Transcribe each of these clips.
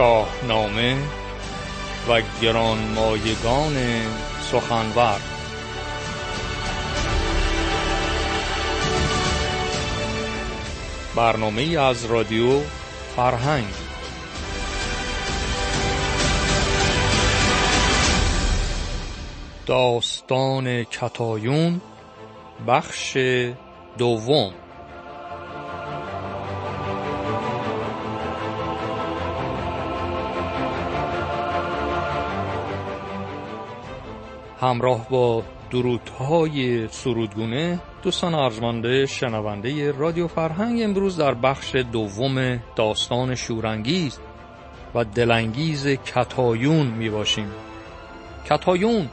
شاهنامه و گرانمایگان سخنور. برنامه از رادیو فرهنگ. داستان کتایون بخش دوم. همراه با درودهای سرودگونه دوستان ارجمانده شنونده رادیو فرهنگ امروز در بخش دوم داستان شورانگیز و دلانگیز کتایون می باشیم. کتایون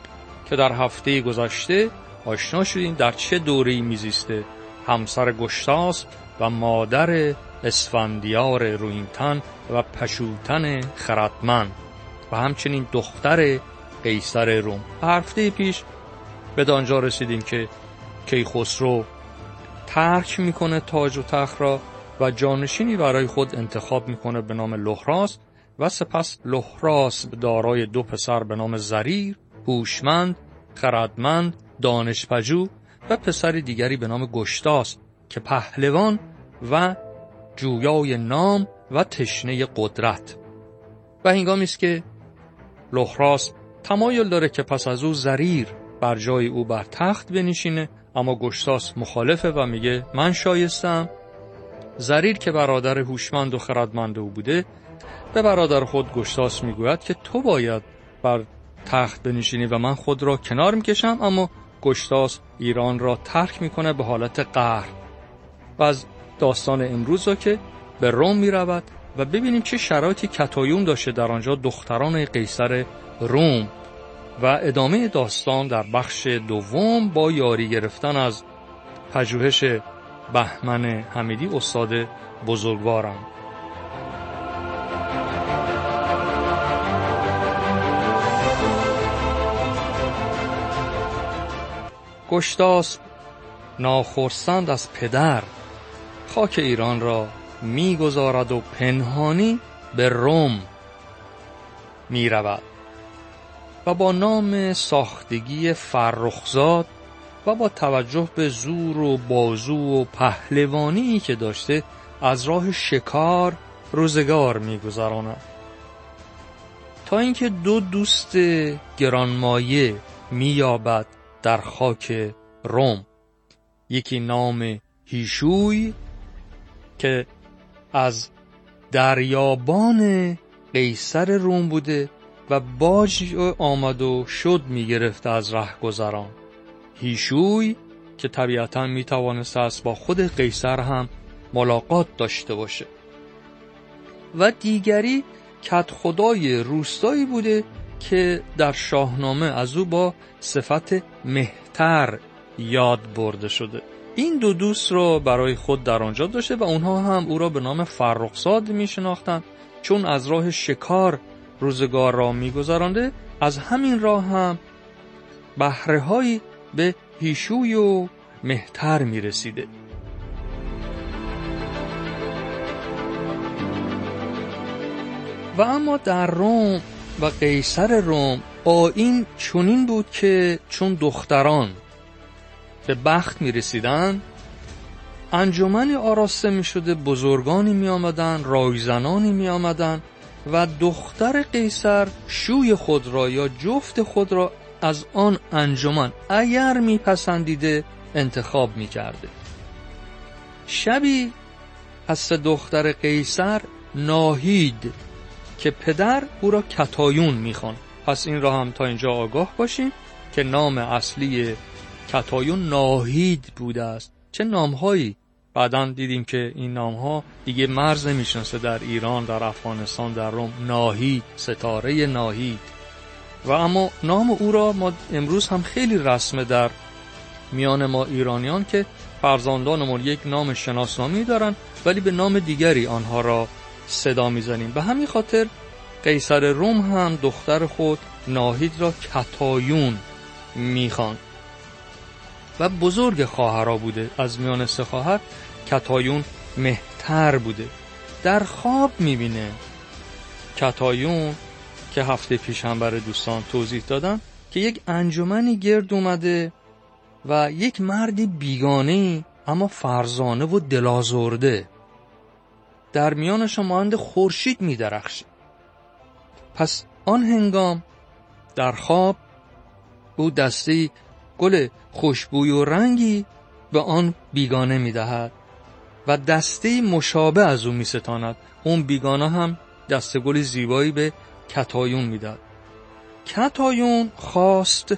که در هفته گذشته آشنا شدیم در چه دوری میزیسته همسر گشتاس و مادر اسفندیار روینتن و پشوتن خردمند و همچنین دختر قیصر روم. هفته پیش به دانجا رسیدیم که کیخسرو ترک می‌کنه تاج و تخت را و جانشینی برای خود انتخاب می‌کنه به نام لحراس و سپس لحراس دارای دو پسر به نام زریر، هوشمند، خردمند، دانشپجو و پسر دیگری به نام گشتاس که پهلوان و جویای نام و تشنه قدرت. و هنگامی است که لحراس تمایل داره که پس از او زریر بر جای او بر تخت بنشینه اما گشتاس مخالفه و میگه من شایستم. زریر که برادر هوشمند و خردمند او بوده به برادر خود گشتاس می‌گوید که تو باید بر تخت بنشینی و من خود را کنار می‌کشم اما گشتاس ایران را ترک می‌کنه به حالت قهر. و از داستان امروز را که به روم می‌رود و ببینیم چه شرایطی کتایون داشته در آنجا دختران قیصر روم و ادامه داستان در بخش دوم با یاری گرفتن از پژوهش بهمن حمیدی استاد بزرگوارم. گشتاس ناخرسند از پدر خاک ایران را می‌گذارد و پنهانی به روم می رود و با نام ساختگی فرخزاد و با توجه به زور و بازو و پهلوانی که داشته از راه شکار روزگار میگذراند. تا اینکه دو دوست گرانمایه مییابد در خاک روم. یکی نام هیشوی که از دریابان قیصر روم بوده و باج آمد و شد می‌گرفته از گذران هیشوی که طبیعتا می توانست است با خود قیصر هم ملاقات داشته باشه. و دیگری کت خدای روستایی بوده که در شاهنامه از او با صفت مهتر یاد برده شده. این دو دوست را برای خود در آنجا داشته و اونها هم او را به نام فرخزاد می شناختند چون از راه شکار روزگار را میگذرانده از همین راه هم بهره به هیشوی و مهتر می‌رسیده. و اما در روم و قیصر روم آین چنین بود که چون دختران به بخت می رسیدن انجمنی آراسته می شده بزرگانی می آمدن رایزنانی می آمدن و دختر قیصر شوی خود را یا جفت خود را از آن انجمن اگر میپسندیده انتخاب می‌کرده. شبی از دختر قیصر ناهید که پدر او را کتایون می‌خوان. پس این را هم تا اینجا آگاه باشیم که نام اصلی کتایون ناهید بوده است. چه نامهایی بعدا دیدیم که این نام ها دیگه مرز نمی‌شناسه در ایران در افغانستان در روم. ناهید ستاره ناهید و اما نام او را ما امروز هم خیلی رسمه در میان ما ایرانیان که فرزندانمون یک نام شناسنامی دارن ولی به نام دیگری آنها را صدا می‌زنیم. به همین خاطر قیصر روم هم دختر خود ناهید را کتایون می‌خوان. و بزرگ خواهرها بوده. از میان سه خواهر کتایون مهتر بوده. در خواب می‌بینه. کتایون که هفته پیش هم برای دوستان توضیح دادم که یک انجمنی گرد اومده و یک مردی بیگانه اما فرزانه و دلازرده. در میانش مانند خورشید میدرخشه. پس آن هنگام در خواب او دسته گل خوشبوی و رنگی به آن بیگانه می‌دهد. و دسته مشابه از او میستاند. اون بیگانه هم دسته گل زیبایی به کتایون می‌داد. کتایون خواست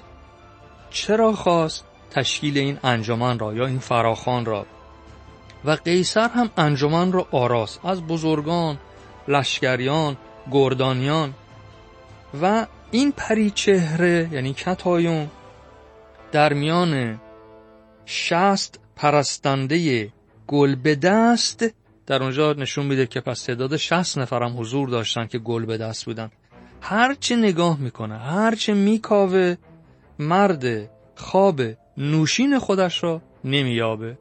چرا خواست؟ تشکیل این انجمن را یا این فراخان را. و قیصر هم انجمن را آراست. از بزرگان لشکریان گردانیان. و این پری چهره یعنی کتایون در میان شست پرستنده گل به دست. در اونجا نشون میده که پس تعداد شست نفرم حضور داشتن که گل به دست بودن. هرچه نگاه می‌کنه هرچه میکاوه مرد خواب نوشین خودش را نمییابه.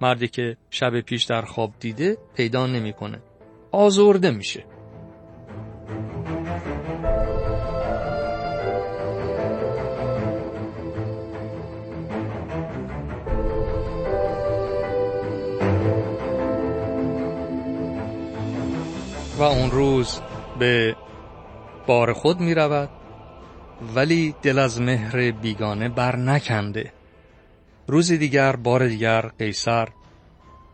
مردی که شب پیش در خواب دیده پیدا نمی‌کنه. آزرده میشه. اون روز به بار خود می رود ولی دل از مهر بیگانه بر نکنده. روزی دیگر بار دیگر قیصر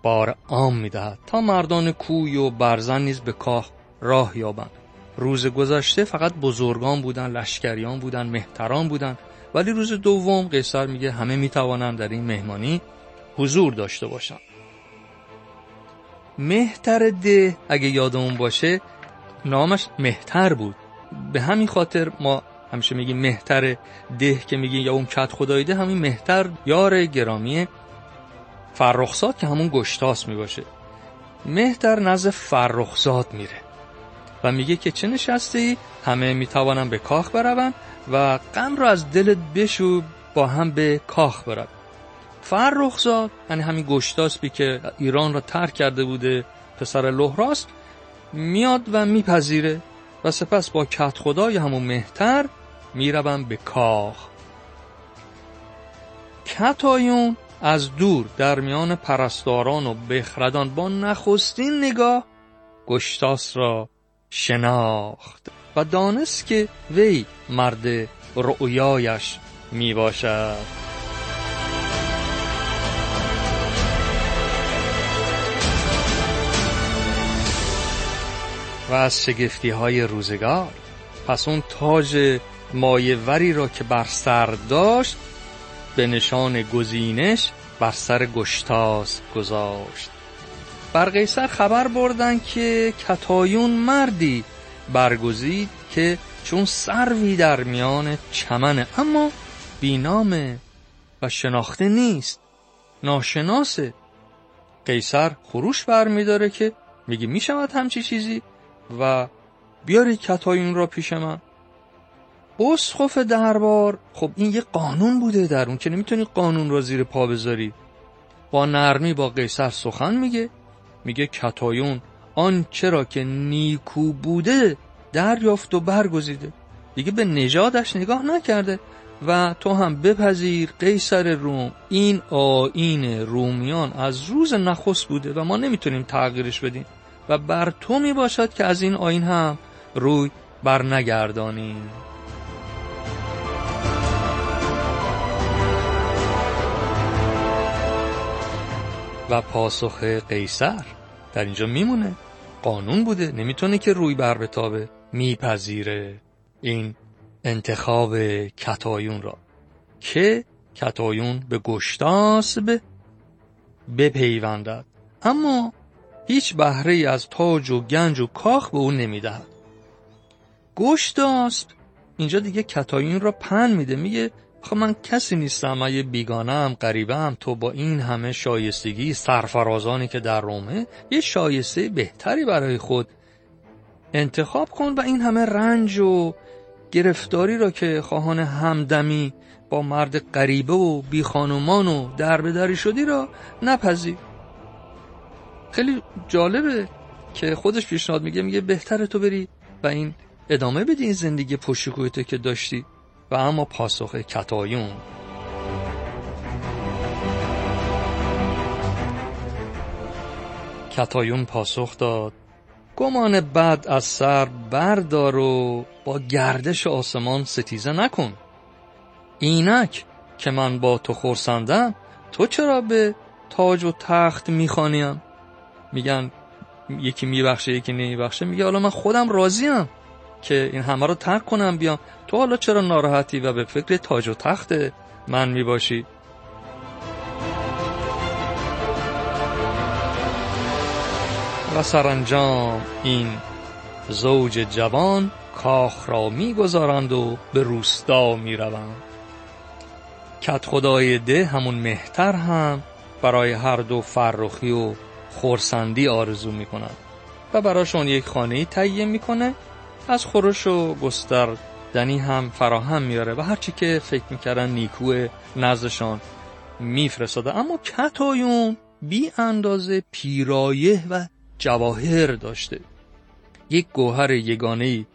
بار عام می دهد تا مردان کوی و برزن نیز به کاخ راه یابند. روز گذشته فقط بزرگان بودن لشکریان بودن مهتران بودن ولی روز دوم قیصر میگه همه می‌توانند در این مهمانی حضور داشته باشند. مهتر ده. اگه یادمون باشه نامش مهتر بود. به همین خاطر ما همیشه میگیم مهتر ده که میگیم یا اون کت خدایی ده همین مهتر یار گرامی فرخزاد که همون گشتاس می‌باشه. مهتر نزد فرخزاد میره و میگه که چه نشسته ای همه می‌توانن به کاخ برون و غم رو از دلت بشو با هم به کاخ برد فرخزاد یعنی همین گشتاسبی که ایران را ترک کرده بوده پسر لحراست میاد و میپذیره و سپس با کت خدای همون مهتر می‌روم به کاخ. کتایون از دور در میان پرستاران و بخردان با نخستین نگاه گشتاس را شناخت و دانست که وی مرد رؤیایش می باشد و از شگفتی های روزگار. پس اون تاج مایوری را که بر سر داشت به نشان گزینش بر سر گشتاس گذاشت. بر قیصر خبر بردن که کتایون مردی برگزید که چون سروی در میان چمنه. اما بینامه و شناخته نیست. ناشناسه قیصر خروش برمیداره که میگه می‌شود همچی چیزی. و بیاری کتایون را پیش من. اسخف دربار. خب این یه قانون بوده در اون که نمی‌تونی قانون را زیر پا بذاری. با نرمی با قیصر سخن میگه. میگه کتایون آن چرا که نیکو بوده دریافت و برگزیده. دیگه به نژادش نگاه نکرده و تو هم بپذیر قیصر روم. این آین رومیان از روز نخست بوده و ما نمی‌تونیم تغییرش بدیم. و بر تو می باشد که از این آین هم روی بر نگردانی و پاسخ قیصر در اینجا میمونه. قانون بوده نمی‌تونه که روی بر بتابه میپذیره. این انتخاب کتایون را. که کتایون به گشتاسب بپیوندد. اما هیچ بهره از تاج و گنج و کاخ به او نمی‌دهد. گشتاسب اینجا دیگه کتایین را پن میده. میگه خب من کسی نیستم. من یه بیگانم قریبم تو با این همه شایستگی سرفرازانی که در رومه یه شایسته بهتری برای خود انتخاب کن و این همه رنج و گرفتاری را که خواهان همدمی با مرد غریبه و بی خانومان و دربدری شدی را نپذیر. خیلی جالبه که خودش پیشنهاد میگه میگه بهتره تو بری و این ادامه بدی این زندگی پشکویته که داشتی و اما پاسخ کتایون کتایون پاسخ داد گمان بد از سر بردار و با گردش آسمان ستیزه نکن. اینک که من با تو خورسندم تو چرا به تاج و تخت می‌خوانیم؟ میگن یکی میبخشه یکی نمیبخشه. میگه حالا من خودم راضیم که این همه رو ترک کنم بیام. تو حالا چرا ناراحتی و به فکر تاج و تخت من می‌باشی؟ و سرانجام این زوج جوان کاخ را می‌گذارند و به روستا می‌روند. کت خدای ده همون مهتر هم برای هر دو فرخی و خورسندی آرزو می‌کنند و براشون یک خانه تهیه می‌کنه. از خورش و گستردنی هم فراهم میاره و هرچی که فکر می‌کردن نیکو نزدشان میفرستاده. اما کتایون بی اندازه پیرایه و جواهر داشته. یک گوهر یگانه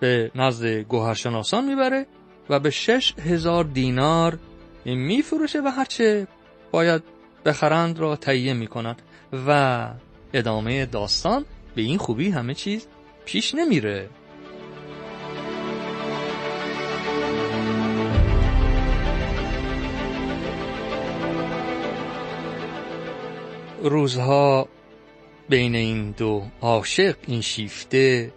به نزد گوهرشناسان می‌بره و به شش هزار دینار میفروشه و هرچه باید بخرند را تهیه می‌کنند و ادامه داستان به این خوبی همه چیز پیش نمیره. روزها بین این دو عاشق این شیفته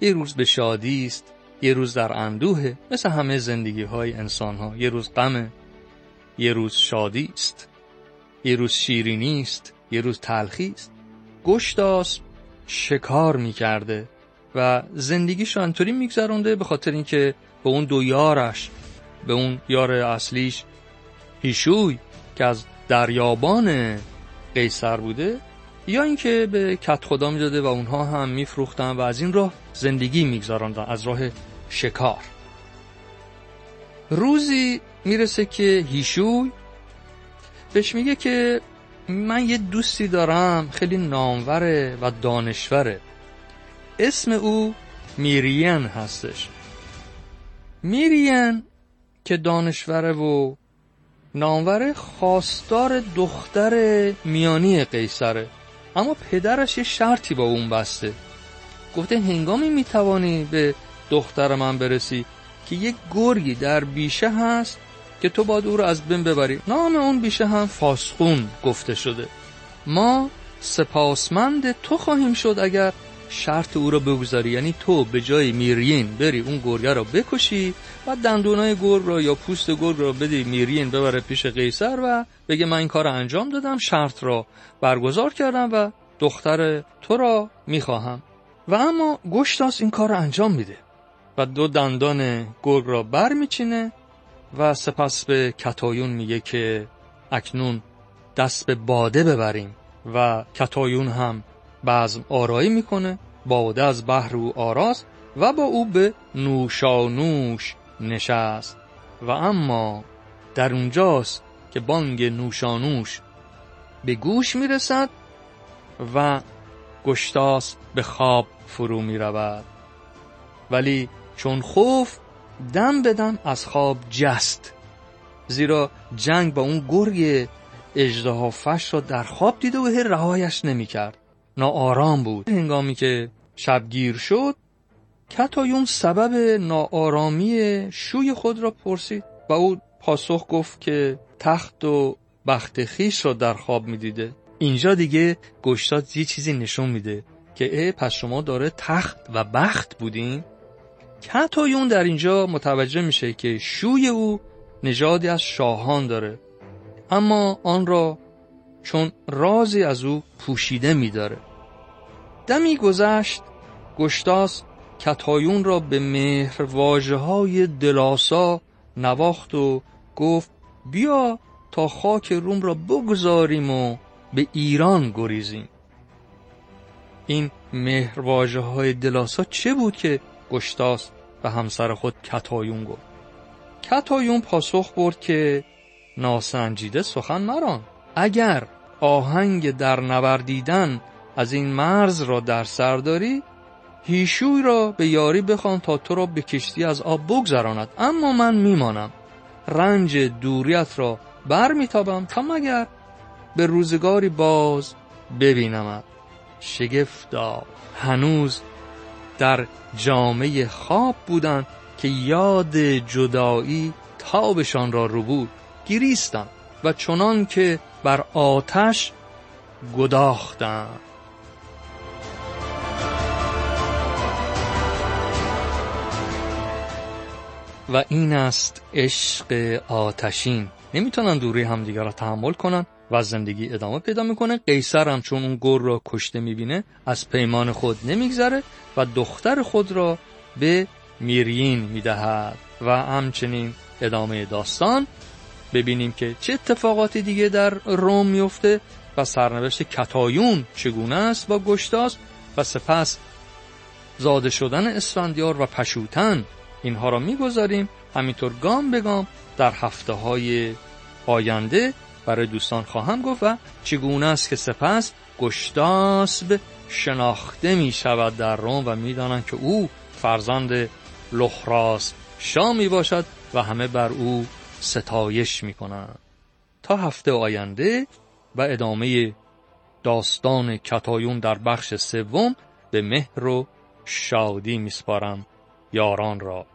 یه روز به شادی است یه روز در اندوه مثل همه زندگی های انسان ها یه روز غمه یه روز شادی است. یه روز شیرینی است یه روز تلخی است. گشتاس شکار می‌کرده و زندگیش رو انطوری میگذرونده به خاطر اینکه به اون دو یارش به اون یار اصلیش هیشوی که از دریابان قیصر بوده یا اینکه به کت خدا می‌داده و اونها هم میفروختن و از این راه زندگی میگذراندن از راه شکار. روزی می‌رسه که هیشوی بهش میگه که من یه دوستی دارم خیلی ناموره و دانشوره. اسم او میرین هستش. میرین که دانشوره و ناموره خواستار دختر میانی قیصره. اما پدرش یه شرطی با اون بسته. گفته هنگامی می‌توانی به دختر من برسی که یک گرگی در بیشه هست که تو باید او رو از بین ببری. نام اون بیشه هم فاسخون گفته شده. ما سپاسمند تو خواهیم شد اگر شرط او رو بگذاری. یعنی تو به جای میرین بری اون گرگه رو بکشی و دندونای گرگ رو یا پوست گرگ رو بدی میرین ببره پیش قیصر و بگه من این کار رو انجام دادم شرط را برگزار کردم و دختر تو را می‌خواهم. و اما گشتاس این کار رو انجام میده. و دو دندان گرگ را بر میچینه و سپس به کتایون میگه که اکنون دست به باده ببریم و کتایون هم بزم آرایی می‌کنه باده از بحر او آراست و با او به نوشانوش نشست. و اما در اونجاست که بانگ نوشانوش به گوش می‌رسد و گشتاس به خواب فرو می رود ولی چون خوف دم بدم از خواب جست. زیرا جنگ با اون گرگ اجدهافش را در خواب دیده و هر رهایش نمی کرد ناآرام بود. هنگامی که شبگیر شد کتایون سبب ناآرامی شوی خود را پرسید و او پاسخ گفت که تخت و بخت خیش را در خواب می‌دیده. اینجا دیگه گشتاد یه چیزی نشون میده که اه پس شما داره تخت و بخت بودین؟ کتایون در اینجا متوجه میشه که شوی او نژادی از شاهان داره. اما آن را چون رازی از او پوشیده میداره. دمی گذشت گشتاس کتایون را به مهر های دلاسا نواخت و گفت بیا تا خاک روم را بگذاریم و به ایران گریزیم. این مهر های دلاسا چه بود که گشتاس به همسر خود کتایون گفت. کتایون پاسخ برد که ناسنجیده سخن مران اگر آهنگ در نوردیدن از این مرز را در سر داری هیشوی را به یاری بخوان تا تو را به کشتی از آب بگذراند. اما من میمانم. رنج دوریت را بر میتابم تا مگر به روزگاری باز ببینم شگفتا. هنوز در جامعه خواب بودند که یاد جدایی تابشان را رو بود گریستند و چنان که بر آتش گداختند. و این است عشق آتشین. نمی‌تونن دوری همدیگر را تحمل کنن. و زندگی ادامه پیدا می‌کنه. قیصر هم چون اون گر را کشته می‌بینه از پیمان خود نمیگذره و دختر خود را به میرین می‌دهد. و همچنین ادامه داستان ببینیم که چه اتفاقاتی دیگه در روم میفته و سرنوشت کتایون چگونه است با گشتاس و سپس زاده شدن اسفندیار و پشوتن. اینها را می‌گذاریم. همینطور گام به گام در هفته های آینده برای دوستان خواهم گفت و چگونه است که سپس گشتاسب شناخته می شود در روم و می‌دانند که او فرزند لخراس شاه می باشد و همه بر او ستایش می کنند. تا هفته آینده و ادامه داستان کتایون در بخش سوم به مهر و شادی میسپارم یاران را.